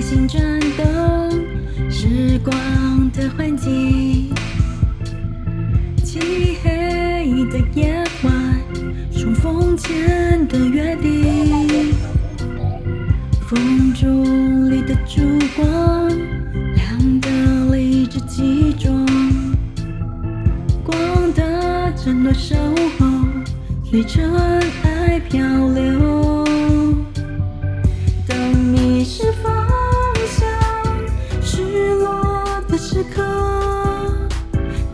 心转动，时光的幻境。漆黑的夜，前的约定。风中里的烛光，亮的理智集中。光的承诺守候，随尘埃漂流。当迷失方向、失落的时刻，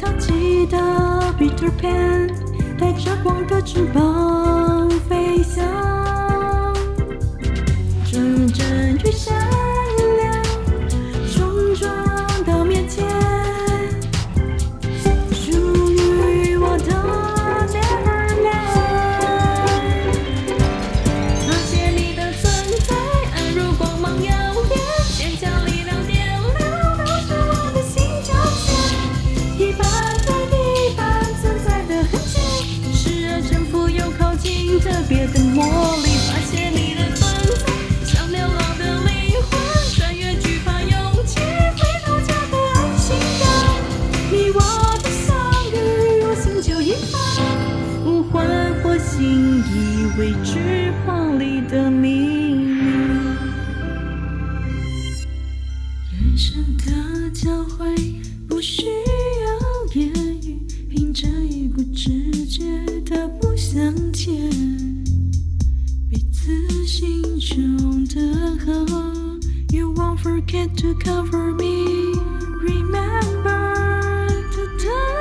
淘气的 Peter Pan 带着光的翅膀飞翔，别的魔力，发现你的存在，像流浪的灵魂，穿越惧怕勇气，回到家的安心感。你我的相遇，我心就一番，呼唤或心以为剧荒里的秘密。眼神的交汇，不需要言语，凭着一股直觉大步向前。shown the hall. You won't forget to cover me. Remember the time.